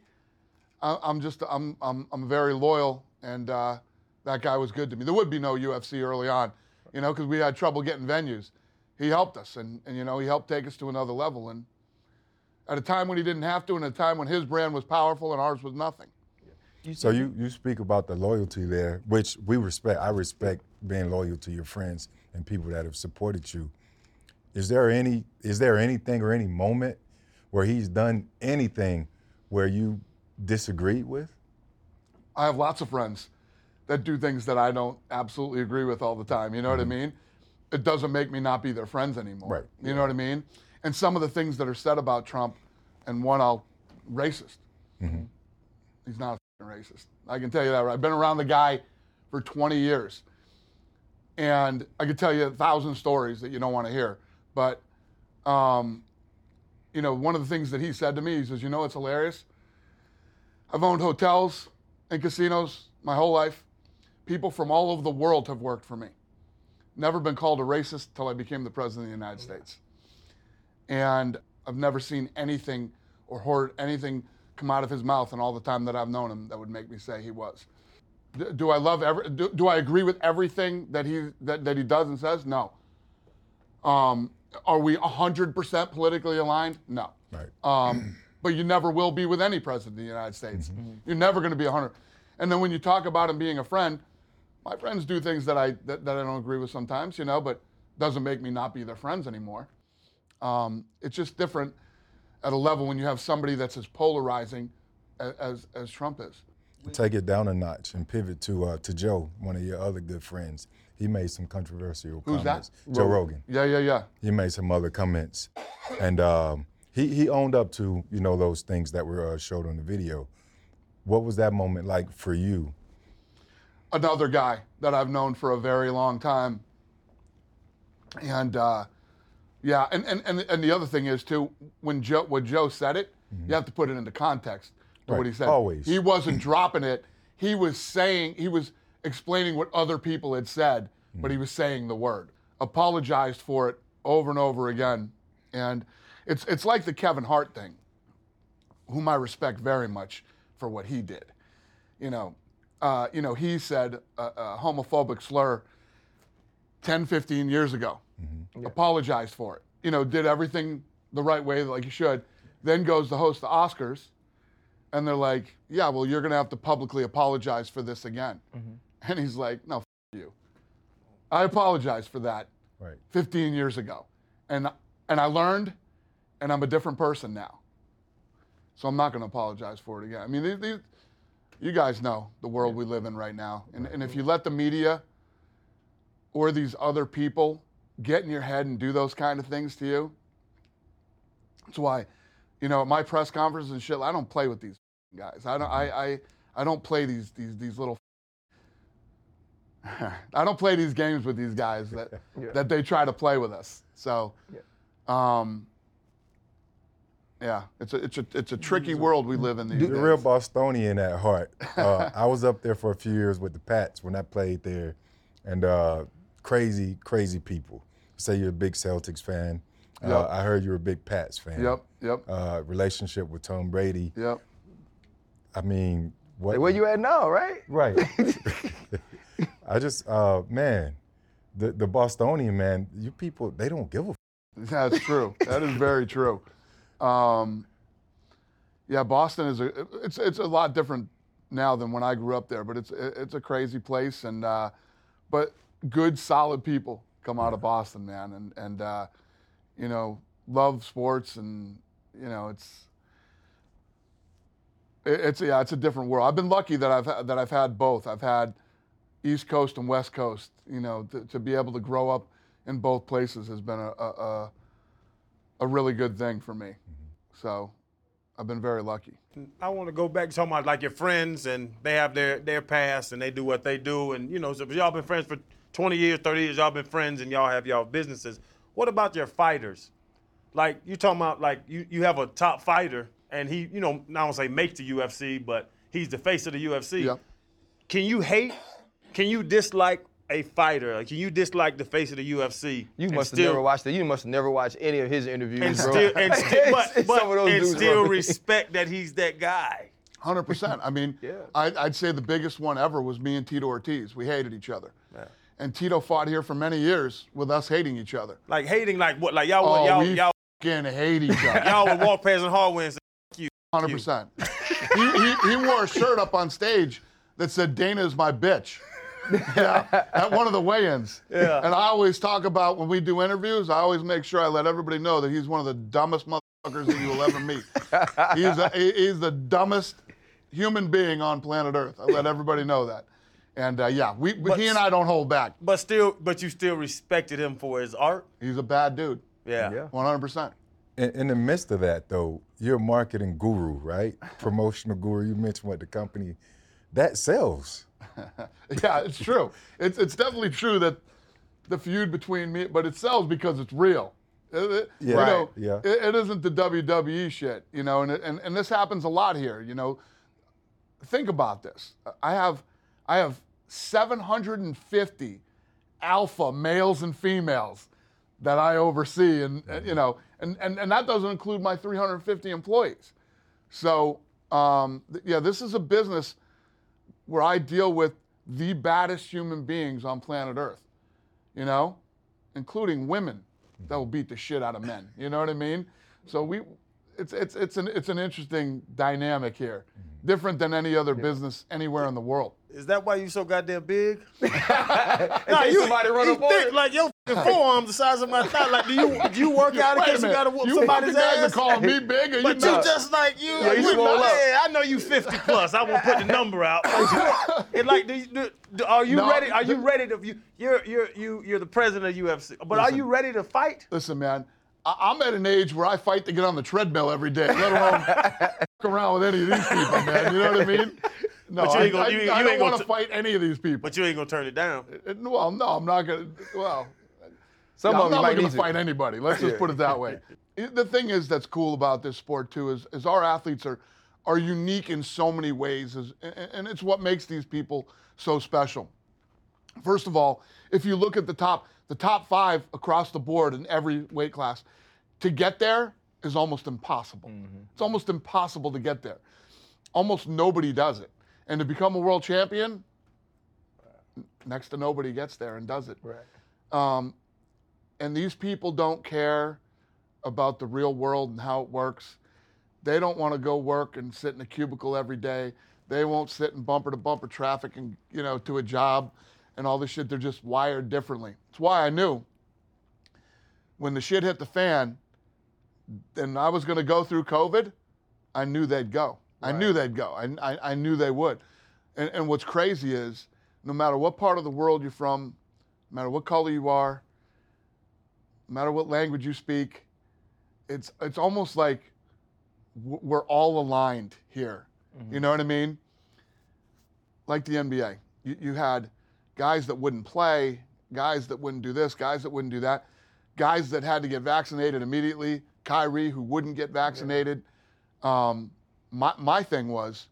I'm just I'm I'm I'm very loyal, and uh, that guy was good to me. There would be no UFC early on, you know, because we had trouble getting venues. He helped us, and and you know he helped take us to another level. And at a time when he didn't have to, and a time when his brand was powerful and ours was nothing. So you, you speak about the loyalty there, which we respect. I respect being loyal to your friends and people that have supported you. Is there any is there anything or any moment where he's done anything where you disagreed with? I have lots of friends that do things that I don't absolutely agree with all the time. You know what I mm-hmm. mean? It doesn't make me not be their friends anymore. Right. You know what I mean? And some of the things that are said about Trump, and one I'll racist. Mm-hmm. He's not a f***ing racist. I can tell you that. Right? I've been around the guy for 20 years, and I could tell you a thousand stories that you don't want to hear. But, um, you know, one of the things that he said to me, he says, "You know, it's hilarious." I've owned hotels and casinos my whole life. People from all over the world have worked for me. Never been called a racist until I became the president of the United States. And I've never seen anything or heard anything come out of his mouth in all the time that I've known him that would make me say he was. D- Do I love every? Do, do I agree with everything that he that, that he does and says? No. Um, are we 100% politically aligned? No. Right. Um, but you never will be with any president of the United States. You're never going to be a 100. And then when you talk about him being a friend, my friends do things that I that, that I don't agree with sometimes, you know, but doesn't make me not be their friends anymore. Um, it's just different at a level when you have somebody that's as polarizing as as, as Trump is. Take it down a notch and pivot to uh, to Joe, one of your other good friends. He made some controversial Who's that? comments. Joe Rogan. Yeah, yeah, yeah. he made some other comments, and um, he he owned up to you know those things that were uh, showed on the video. What was that moment like for you? another guy that I've known for a very long time. And uh, yeah, and, and, and, and the other thing is too, when Joe when Joe said it, you mm-hmm. have to put it into context to what Right, he said. always. He wasn't dropping it. He was saying he was explaining what other people had said, but he mm. was saying the word. Apologized for it over and over again. And it's it's like the Kevin Hart thing, whom I respect very much for what he did you know, uh, you know, he said a, a homophobic slur 10, 15 years ago, Mm-hmm. apologized for it, you know, did everything the right way like you should, then goes to host the Oscars, and they're like, yeah, well, you're going to have to publicly apologize for this again. Mm-hmm. And he's like, no, f- you. I apologized for that Right. 15 years ago. And, and I learned, and I'm a different person now. So I'm not going to apologize for it again. I mean, these, these, you guys know the world we live in right now. And, and if you let the media or these other people get in your head and do those kind of things to you, that's why, you know, at my press conferences and shit, I don't play with these guys. I don't, I, I, I don't play these, these, these little. I don't play these games with these guys that, Yeah. that they try to play with us. So, um, yeah, it's a, it's a, it's a tricky world we live in these He's days. real Bostonian at heart. Uh, I was up there for a few years with the Pats when I played there, and uh, crazy, crazy people. Say you're a big Celtics fan. Uh, I heard you're a big Pats fan. Yep, yep, Uh, relationship with Tom Brady. yep. I mean, what? Where you at now, right? Right. I just, uh, man, the the Bostonian man, you people, they don't give a. F- That's true. that is very true. Um, yeah, Boston is a it's it's a lot different now than when I grew up there, but it's it's a crazy place and uh, but good solid people come out of Boston, man, and and uh, you know love sports and you know it's it- it's yeah it's a different world. I've been lucky that I've that I've had both. I've had East Coast and West Coast. You know to, to be able to grow up in both places has been a a, a, a really good thing for me. So I've been very lucky. I want to go back to talking about like your friends and they have their their past and they do what they do and you know so y'all been friends for 20 years, 30 years, y'all been friends and y'all have y'all businesses. What about your fighters? Like you talking about like you, you have a top fighter and he you know I don't say make the UFC but he's the face of the UFC. Yeah. Can you hate? Can you dislike a fighter? Like, Can you dislike the face of the UFC? You and must have still- never watched it. You must never watch any of his interviews, and bro. still and still but, Some but of those and dudes still respect that he's that guy. Hundred percent. I mean, Yeah. I'd, I'd say the biggest one ever was me and Tito Ortiz. We hated each other, and Tito fought here for many years with us hating each other. Like hating like what? Like y'all Oh, y'all y'all fucking hate each other. y'all would walk past in hallway and say, Hundred percent. He, he, he wore a shirt up on stage that said "Dana is my bitch." yeah, at one of the weigh-ins. Yeah. And I always talk about when we do interviews. I always make sure I let everybody know that he's one of the dumbest motherfuckers that you will ever meet. he's a, he's the dumbest human being on planet Earth. I let everybody know that. And uh, yeah, we, But- he and I don't hold back. but still, but you still respected him for his art. He's a bad dude. Yeah. Yeah. 100%. in, in the midst of that, though, you're a marketing guru, right? Promotional guru. You mentioned what the company that sells. Yeah, it's true. It's, it's definitely true that the feud between me, but it sells because it's real. It- it- Yeah. You know, Right, yeah. it- it isn't the WWE shit, you know, and, it- and, and this happens a lot here, you know. Think about this. I have, I have 750 alpha males and females that I oversee, and, and, you know, and, and, and that doesn't include my 350 employees. So, um, th- yeah, this is a business where I deal with the baddest human beings on planet Earth, you know, including women that will beat the shit out of men. You know what I mean? So we, it's it's it's an it's an interesting dynamic here, different than any other business anywhere in the world. Is that why you so goddamn big? Nah, you, somebody run you up thick, like your forearm the size of my thigh. Like, do you do you work out in case you gotta whoop you somebody's ass? are calling me big, or But you you just like you. Yeah, you you yeah, I know you 50 plus. I won't put the number out. You, it like, do you, do, do- are you No, ready? Are you ready to? You, you're you're you you're the president of UFC. But are you ready to fight? Listen, man, I'm at an age where I fight to get on the treadmill every day, let alone fuck around with any of these people, man. You know what I mean? No, But you I, ain't gonna- I- you I you don't ain't gonna want to fight any of these people. But you ain't gonna turn it down. Uh, Well, no, I'm not gonna. Well, Some Yeah, of I'm them not you might looking need to to. fight anybody. Let's just Yeah. put it that way. The thing is that's cool about this sport too is, is our athletes are are unique in so many ways, is, and and it's what makes these people so special. First of all, if you look at the top the top five across the board in every weight class, to get there is almost impossible. It's almost impossible to get there. Almost nobody does it, and to become a world champion, next to nobody gets there and does it. Right. Um, and these people don't care about the real world and how it works. They don't want to go work and sit in a cubicle every day. They won't sit in bumper to bumper traffic and you know to a job and all this shit. They're just wired differently. That's why I knew when the shit hit the fan, and I was going to go through COVID. I knew they'd go. I knew they'd go. I, I, I knew they would. And, and what's crazy is no matter what part of the world you're from, no matter what color you are, no matter what language you speak, it's it's almost like we're all aligned here. You know what I mean? Like the NBA, you, you had guys that wouldn't play, guys that wouldn't do this, guys that wouldn't do that, guys that had to get vaccinated immediately. Kyrie, who wouldn't get vaccinated. Um, my my thing was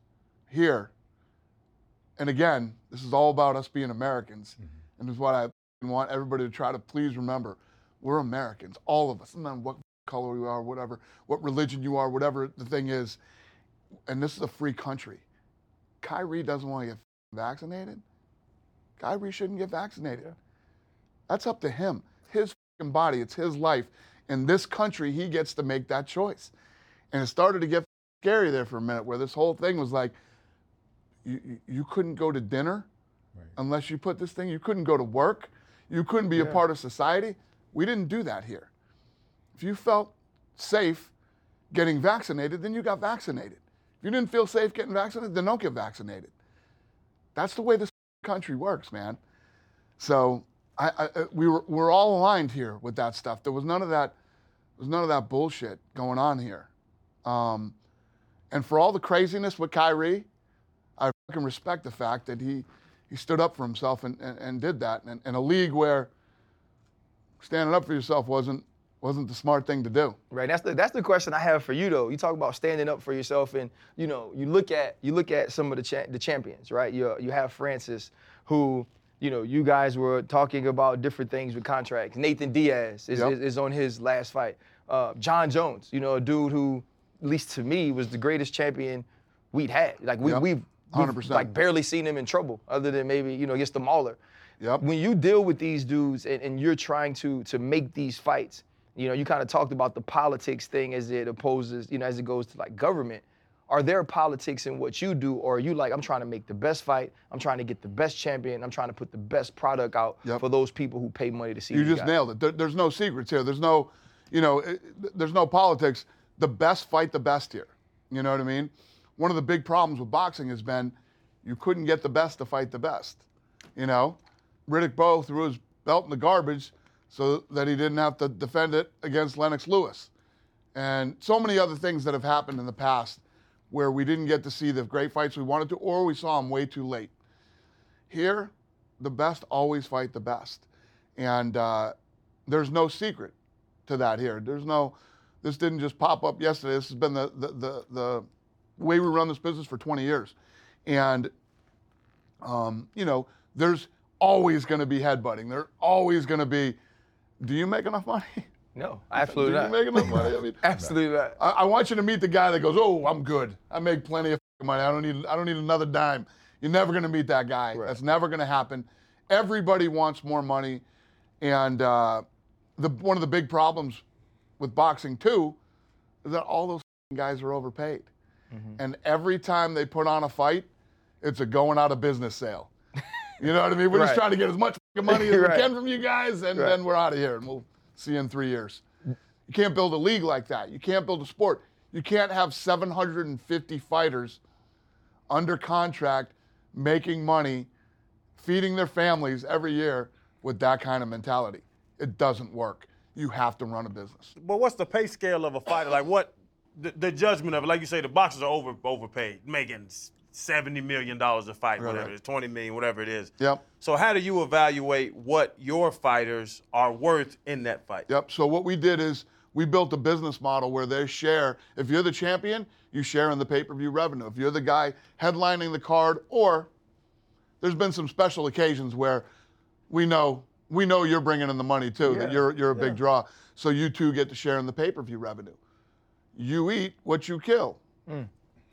here, and again, this is all about us being Americans, mm-hmm. and this is what I want everybody to try to please remember: we're Americans, all of us, no matter what color you are, whatever, what religion you are, whatever the thing is, and this is a free country. Kyrie doesn't want to get vaccinated. Kyrie shouldn't get vaccinated. That's up to him. His body, it's his life. In this country, he gets to make that choice. And it started to get scary there for a minute where this whole thing was like, you, you- couldn't go to dinner unless you put this thing, you couldn't go to work, you couldn't be a part of society. We didn't do that here. If you felt safe getting vaccinated, then you got vaccinated. If you didn't feel safe getting vaccinated, then don't get vaccinated. That's the way this country works, man. So I, I, I- we were we're all aligned here with that stuff. There was none of that. There was none of that bullshit going on here. Um, and for all the craziness with Kyrie, I fucking respect the fact that he he stood up for himself and, and, and did that. And in a league where standing up for yourself wasn't wasn't the smart thing to do. Right. That's the that's the question I have for you though. You talk about standing up for yourself, and you know, you look at you look at some of the cha- the champions, right? You you have Francis, who you know you guys were talking about different things with contracts. Nathan Diaz is Yep. is, is on his last fight. Uh, Jon Jones, you know, a dude who, at least to me, was the greatest champion we'd had. Like we Yep. we've, we've 100%. like barely seen him in trouble, other than maybe you know against the Mauler. Yep. When you deal with these dudes and, and you're trying to to make these fights, you know, you kind of talked about the politics thing as it opposes, you know, as it goes to like government. Are there politics in what you do, or are you like, I'm trying to make the best fight, I'm trying to get the best champion, I'm trying to put the best product out Yep. for those people who pay money to see You these just guys? nailed it. There, there's no secrets here. There's no, you know, eh, it, there's no politics. The best fight the best here. You know what I mean? One of the big problems with boxing has been you couldn't get the best to fight the best. You know, Riddick Bowe threw his belt in the garbage so that he didn't have to defend it against Lennox Lewis. And so many other things that have happened in the past where we didn't get to see the great fights we wanted to, or we saw them way too late. Here, the best always fight the best. And uh, there's no secret to that here. There's no, this didn't just pop up yesterday. This has been the, the, the, the way we run this business for 20 years. And, um, you know, there's always going to be headbutting. There's always going to be, do you make enough money? No, do absolutely you not. make enough money? I mean, absolutely not. I, I want you to meet the guy that goes, "Oh, I'm good. I make plenty of money. I don't need. I don't need another dime." You're never going to meet that guy. Right. That's never going to happen. Everybody wants more money, and uh, the one of the big problems with boxing too is that all those guys are overpaid, mm-hmm. and every time they put on a fight, it's a going out of business sale. You know what I mean? We're just trying to get as much money as Right. we can from you guys, and Right. then we're out of here, and we'll see you in three years. You can't build a league like that. You can't build a sport. You can't have 750 fighters under contract, making money, feeding their families every year with that kind of mentality. It doesn't work. You have to run a business. But what's the pay scale of a fighter? Like what the, the judgment of it? Like you say, the boxers are over overpaid, making seventy million dollars a fight, whatever right. it is, twenty million, whatever it is. Yep. So how do you evaluate what your fighters are worth in that fight? Yep. So what we did is we built a business model where they share. If you're the champion, you share in the pay-per-view revenue. If you're the guy headlining the card, or there's been some special occasions where we know we know you're bringing in the money too. That you're you're a big draw. So you two get to share in the pay-per-view revenue. You eat what you kill. Mm.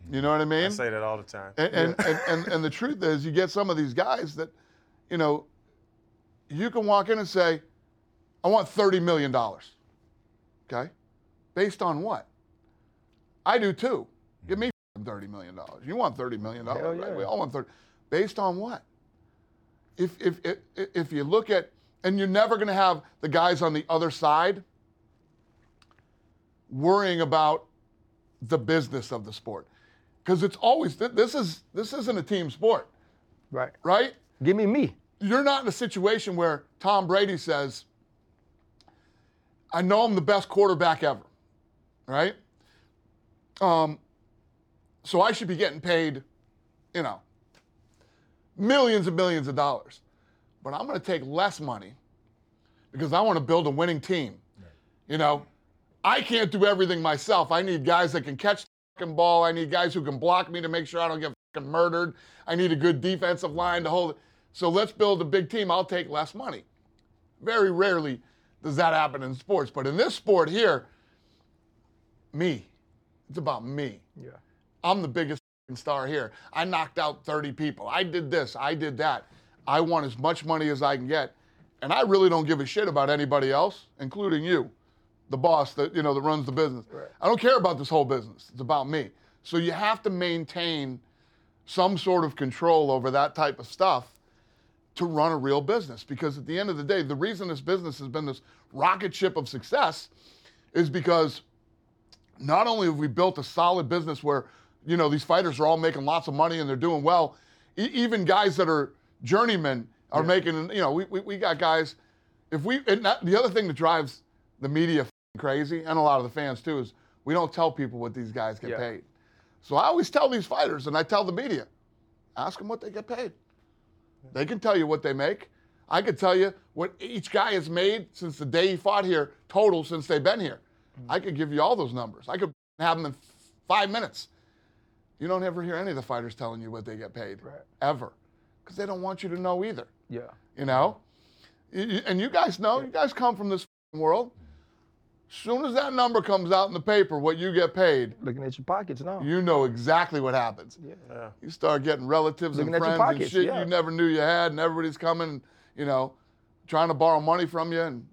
You know what I mean? I say that all the time. And, and, and, and, and the truth is, you get some of these guys that, you know, you can walk in and say, I want $30 million. Okay? Based on what? I do too. Give me $30 million. You want $30 million, Hell right? yeah. We all want 30. Based on what? If, if, if, if you look at, and you're never going to have the guys on the other side worrying about the business of the sport. Because it's always this is this isn't a team sport. Right. right? Give me me. you're not in a situation where tom brady says i know i'm the best quarterback ever right? Um, so i should be getting paid you know millions and millions of dollars but i'm going to take less money because i want to build a winning team you know I can't do everything myself. I need guys that can catch the fucking ball. I need guys who can block me to make sure I don't get fucking murdered. I need a good defensive line to hold it. So let's build a big team. I'll take less money. Very rarely does that happen in sports, but in this sport here, me. It's about me. Yeah. I'm the biggest star here. I knocked out 30 people. I did this. I did that. I want as much money as I can get. and I really don't give a shit about anybody else, including you, the boss that you know that runs the business. I don't care about this whole business. It's about me. So you have to maintain some sort of control over that type of stuff to run a real business. Because at the end of the day, the reason this business has been this rocket ship of success is because not only have we built a solid business where you know these fighters are all making lots of money and they're doing well, e- even guys that are journeymen are making. You know, we, we, we got guys. If we and that, the other thing that drives the media crazy and a lot of the fans too is we don't tell people what these guys get Yeah. paid. So I always tell these fighters and I tell the media, ask them what they get paid. They can tell you what they make. I could tell you what each guy has made since the day he fought here, total since they've been here. Mm-hmm. I could give you all those numbers. I could have them in five minutes. You don't ever hear any of the fighters telling you what they get paid, Right. ever, because they don't want you to know either. Yeah. You know, Y- y- and you guys know, you guys come from this f***ing world. Soon as that number comes out in the paper, what you get paid, Looking at your pockets now. you know exactly what happens. Yeah. You start getting relatives Looking and at your friends and shit yeah. you never knew you had, and everybody's coming, you know, trying to borrow money from you, and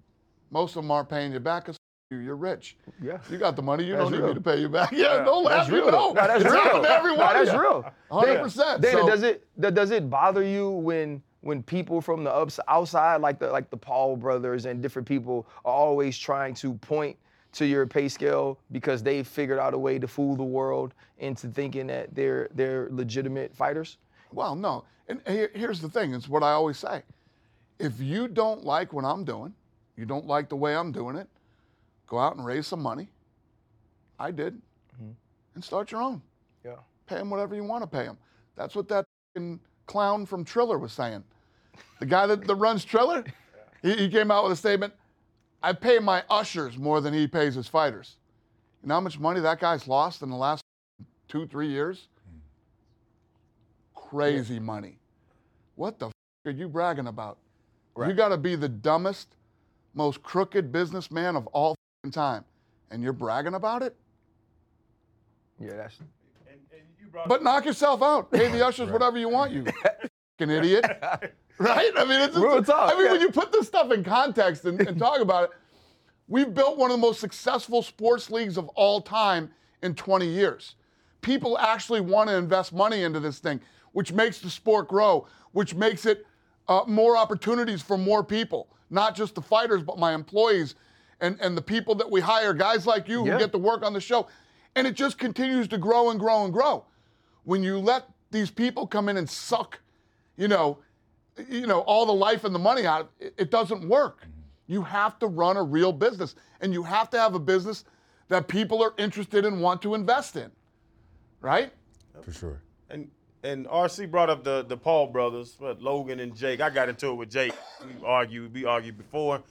most of them aren't paying you back because you, you're rich. Yeah. You got the money. You That's don't need real. me to pay you back. Yeah, don't laugh. That's You real. know. No, that's it's real. happened to every No, that's real. 100%. Dana, So- does it does it bother you when when people from the ups, outside, like the like the Paul brothers and different people, are always trying to point to your pay scale because they figured out a way to fool the world into thinking that they're they're legitimate fighters? Well, no. And here- here's the thing it's what I always say. If you don't like what I'm doing, you don't like the way I'm doing it, go out and raise some money. I did. Mm-hmm. And start your own. Yeah. Pay them whatever you want to pay them. That's what that clown from Triller was saying. The guy that, that runs Triller, he, he came out with a statement I pay my ushers more than he pays his fighters. You know how much money that guy's lost in the last two, three years? Crazy money. What the f- are you bragging about? You got to be the dumbest, most crooked businessman of all time, and you're bragging about it? Yeah, that's And, and you brought But knock yourself out. Pay the ushers whatever you want, you fucking idiot. Right? I mean, it's, it's Real talk, I mean, yeah. when you put this stuff in context and, and talk about it, we've built one of the most successful sports leagues of all time in 20 years. People actually want to invest money into this thing, which makes the sport grow, which makes it uh, more opportunities for more people, not just the fighters, but my employees and, and the people that we hire, guys like you who get to work on the show. And it just continues to grow and grow and grow. When you let these people come in and suck, you know, you know, all the life and the money out, it, it doesn't work. Mm-hmm. You have to run a real business, and you have to have a business that people are interested in, want to invest in, right? for sure. And and RC brought up the the Paul brothers, but Logan and Jake. I got into it with Jake. We argued. We argued before.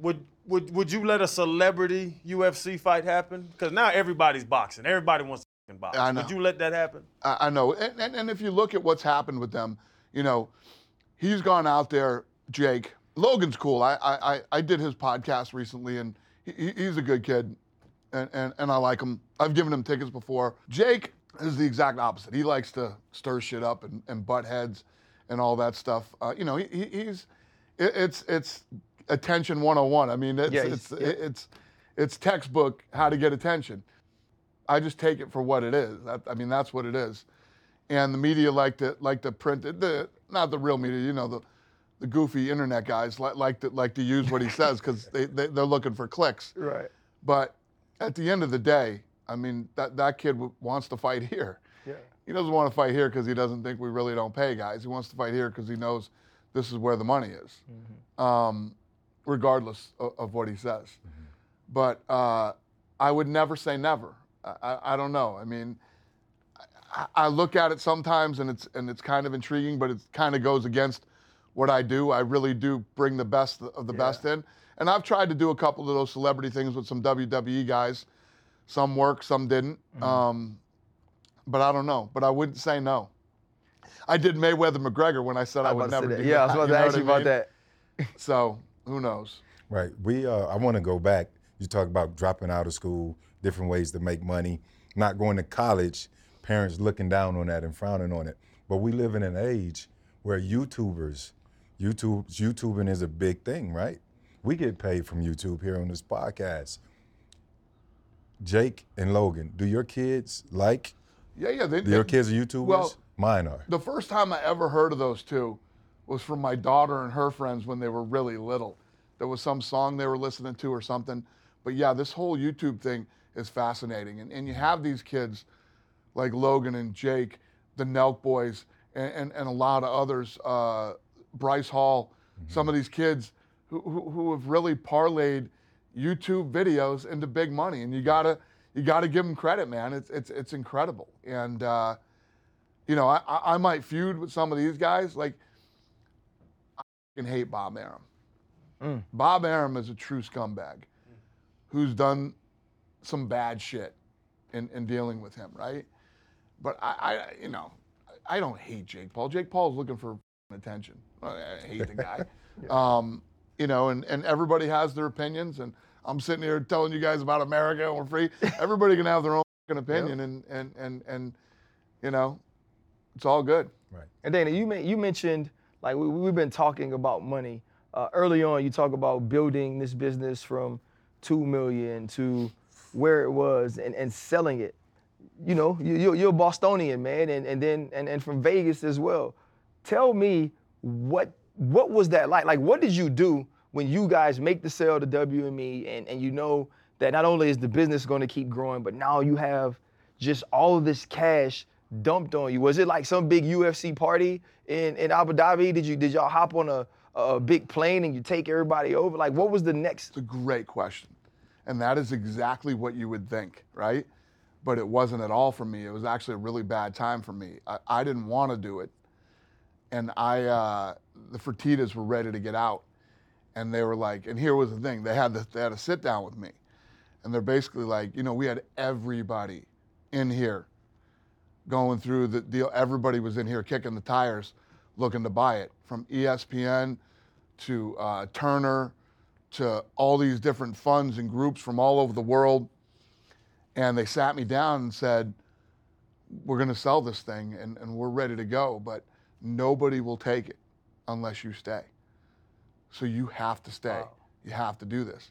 Would would would you let a celebrity UFC fight happen? Because now everybody's boxing. Everybody wants to box. I know. Would you let that happen? I, I know. And, and, and if you look at what's happened with them, you know, he's gone out there, Jake. Logan's cool. I, I, I- did his podcast recently, and he, he- he's a good kid, and, and, and I like him. I've given him tickets before. Jake is the exact opposite. He likes to stir shit up and, and butt heads and all that stuff. Uh, you know, he, he, he's it, it's it's attention 101. I mean, it's Yeah, it's yeah. it's it's textbook how to get attention. I just take it for what it is. That, I mean, that's what it is. And the media like to like to print it. The not the real media, you know, the the goofy internet guys like like to like to use what he says because they, they they're looking for clicks. right. But at the end of the day, I mean, that that kid w- wants to fight here. Yeah. He doesn't want to fight here because he doesn't think we really don't pay guys. He wants to fight here because he knows this is where the money is, um, regardless of, of what he says. But uh, I would never say never. I, I, I don't know. I mean, I, I look at it sometimes and it's and it's kind of intriguing, but it kind of goes against what I do. I really do bring the best of the best in, and I've tried to do a couple of those celebrity things with some WWE guys. Some worked, some didn't. Um, but I don't know. But I wouldn't say no. I did Mayweather McGregor when I said I, I would was about to never do that. Yeah, I was about to ask you about that. So who knows? Right. We uh, I want to go back. You talk about dropping out of school, different ways to make money, not going to college, parents looking down on that and frowning on it. But we live in an age where YouTubers YouTube YouTubing is a big thing, right? We get paid from YouTube here on this podcast. Jake and Logan, do your kids like? Yeah, yeah. They, Do your they- kids are YouTubers? Well, Mine are. the first time I ever heard of those two was from my daughter and her friends when they were really little. There was some song they were listening to or something. But yeah, this whole YouTube thing is fascinating. And, and you have these kids like Logan and Jake, the Nelk boys, and, and, and a lot of others, uh, Bryce Hall, some of these kids who, who, who have really parlayed YouTube videos into big money. And you gotta you gotta give them credit, man. It's it's it's incredible. And uh, you know, I, I might feud with some of these guys. Like, can hate Bob Arum. Bob Arum is a true scumbag who's done some bad shit in, in dealing with him, right? But I, I, you know, I don't hate Jake Paul. Jake Paul's looking for attention. I hate the guy. um, you know, and, and everybody has their opinions, and I'm sitting here telling you guys about America and we're free. Everybody can have their own opinion, and, and, and, and, you know, it's all good. Right. And Dana, you you mentioned like we, we've been talking about money uh, early on. You talk about building this business from two million to where it was and, and selling it. You know, you, you're, a Bostonian man, and, and then and, and from Vegas as well. Tell me what what was that like? Like, what did you do when you guys make the sale to WME, and and you know that not only is the business going to keep growing, but now you have just all this cash dumped on you? Was it like some big UFC party in, in Abu Dhabi? Did you did y'all hop on a, a big plane and you take everybody over? Like what was the next? It's a great question. And that is exactly what you would think, right? But it wasn't at all for me. It was actually a really bad time for me. I, I didn't want to do it. And I, uh, the Fertittas were ready to get out. And they were like, and here was the thing they had, the, they had a sit down with me. And they're basically like, you know, we had everybody in here going through the deal. Everybody was in here kicking the tires looking to buy it from ESPN to uh, Turner to all these different funds and groups from all over the world. And they sat me down and said, We're going to sell this thing and, and we're ready to go, but nobody will take it unless you stay. So you have to stay. You have to do this.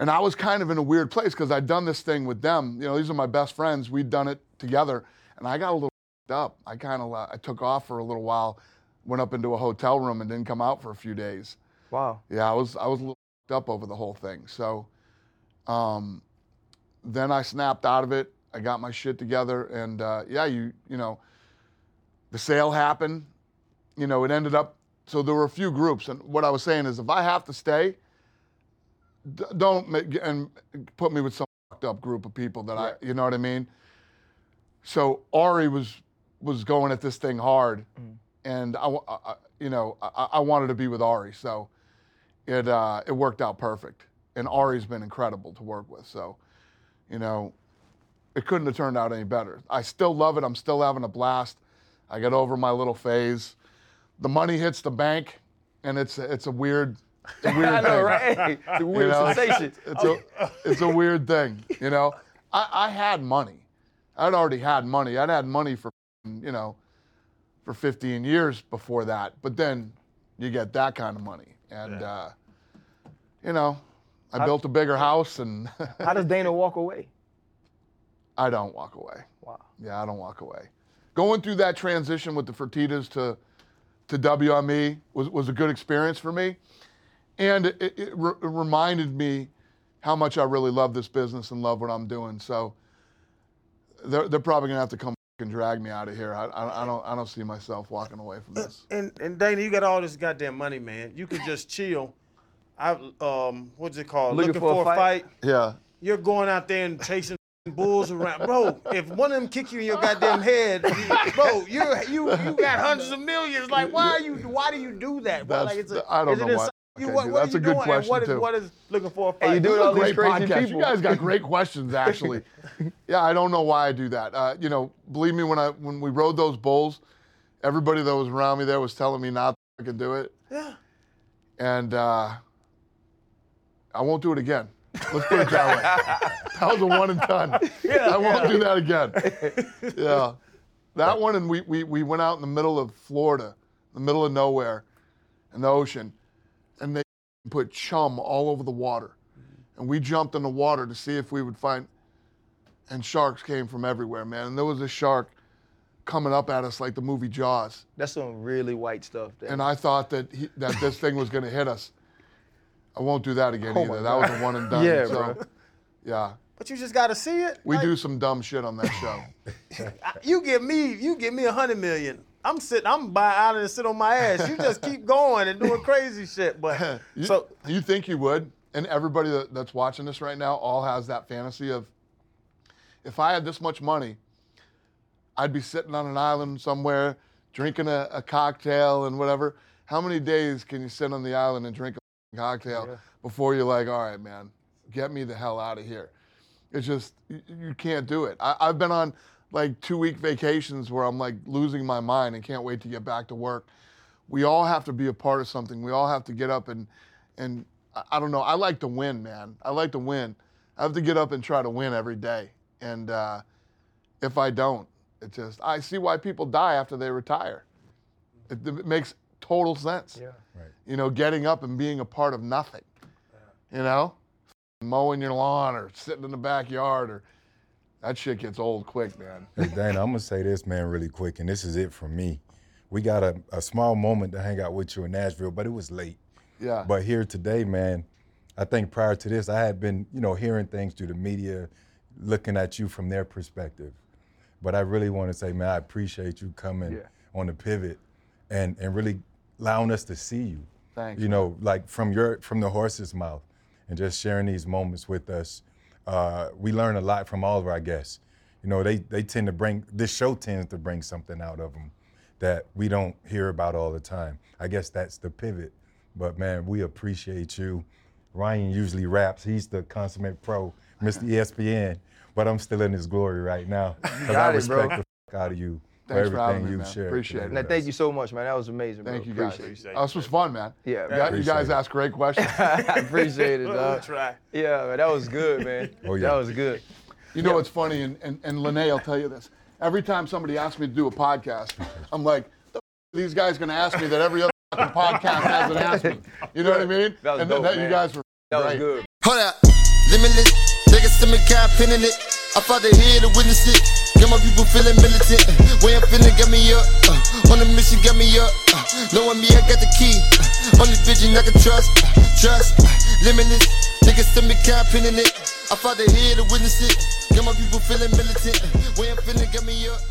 And I was kind of in a weird place because I'd done this thing with them. You know, these are my best friends. We'd done it together. And I got a little up. I kind of I took off for a little while, went up into a hotel room and didn't come out for a few days. Wow. Yeah, I was I was a little up over the whole thing. So um, then I snapped out of it. I got my shit together, and uh, yeah, you you know, the sale happened. You know, it ended up. So there were a few groups, and what I was saying is, if I have to stay, d- don't make, and put me with some fucked up group of people that I, you know what I mean. So Ari was was going at this thing hard, and I, I- you know, I, I wanted to be with Ari, so it uh, it worked out perfect. And Ari's been incredible to work with, so you know, it couldn't have turned out any better. I still love it. I'm still having a blast. I got over my little phase. The money hits the bank, and it's it's a weird, a weird I know, thing. right? It's a weird know? sensation. It's a it's a weird thing, you know. I, I had money. I'd already had money. I'd had money for you know for 15 years before that. But then you get that kind of money, and uh, you know, I built a bigger house, and How does Dana walk away? I don't walk away. Wow. Yeah, I don't walk away. Going through that transition with the Fertittas to to WME was, was a good experience for me, and it, it, re- it reminded me how much I really love this business and love what I'm doing. So they're, they're probably gonna have to come and drag me out of here. I, I, I don't I don't see myself walking away from this. And and Dana, you got all this goddamn money, man. You could just chill. I um, what's it called? Looking for a fight? Yeah. You're going out there and chasing bulls around, bro. If one of them kick you in your goddamn head, bro, you're you you got hundreds of millions. Like, why are you? Why do you do that? Bro? Like, it's a, I don't is know inside why. You, what, what that's are a you good question, what is too. what is looking for a? Hey, you do it all these crazy podcast. people. You guys got great questions, actually. yeah, I don't know why I do that. Uh, you know, believe me, when I when we rode those bulls, everybody that was around me there was telling me not to fucking do it, Yeah. and uh, I won't do it again. Let's put it that way. that was a one and done. I won't do that again. Yeah, that one, and we, we we went out in the middle of Florida, the middle of nowhere, in the ocean, put chum all over the water, and we jumped in the water to see if we would find. And sharks came from everywhere, man. And there was a shark coming up at us like the movie Jaws, That's some really white stuff. There. and I thought that he, that this thing was going to hit us. I won't do that again Oh either. That was a one and done. Yeah, so, bro. Yeah, But you just got to see it. we Like, do some dumb shit on that show. You give me, you give me a hundred million. I'm sitting, I'm buy island and sit on my ass. You just keep going and doing crazy shit. But You, so you think you would? And everybody that, that's watching this right now all has that fantasy of if I had this much money, I'd be sitting on an island somewhere drinking a, a cocktail and whatever. How many days can you sit on the island and drink a cocktail before you're like, all right, man, get me the hell out of here? It's just, you, you can't do it. I, I've been on like two week vacations where I'm like losing my mind and can't wait to get back to work we all have to be a part of something. We all have to get up and and I- don't know. I like to win, man. I like to win. I have to get up and try to win every day. And uh, if I don't, it just I see why people die after they retire. It, it makes total sense. yeah. Right. You know, getting up and being a part of nothing. You know, mowing your lawn or sitting in the backyard or that shit gets old quick, man. Hey, Dana, I'm gonna say this, man, really quick, and this is it for me. We got a, a small moment to hang out with you in Nashville, but it was late. Yeah. But here today, man, I think prior to this, I had been, you know, hearing things through the media, looking at you from their perspective. But I really want to say, man, I appreciate you coming Yeah. on the pivot and and really allowing us to see you. Thanks, You know, like from your from the horse's mouth, and just sharing these moments with us. Uh, we learn a lot from all of our guests. You know, they they tend to bring this show tends to bring something out of them that we don't hear about all the time. I guess that's the pivot. But man, we appreciate you. Ryan usually raps. He's the consummate pro, Mr. ESPN. But I'm still in his glory right now. Because I got it, respect the f- out of you Thanks for for having me, you've man. shared. Appreciate it. Now, thank you so much, man. That was amazing, bro. Thank you guys. Appreciate it. Oh, this was fun, man. Yeah, You man. guys- you guys it. asked great questions. I appreciate it, we'll try. Yeah, man, that was good, man. Oh, yeah. That was good. You know what's funny, and, and, and Lene will tell you this. Every time somebody asks me to do a podcast, I'm like, the f- are these guys going to ask me that every other fucking podcast hasn't asked me. You know what I mean? That was and dope, that you guys were That was good. Hold up, limitless. Niggas to me, got pinning it. I fought the here to witness it. Get my people feeling militant. Way I'm feeling, get me up. Uh, on the mission, get me up. Uh, knowing me, I got the key. Uh, only vision I can trust. Uh, trust. Uh, limitless. Niggas to me, got pinning it. I fought the here to witness it. Get my people feeling militant. Way I'm feeling, get me up.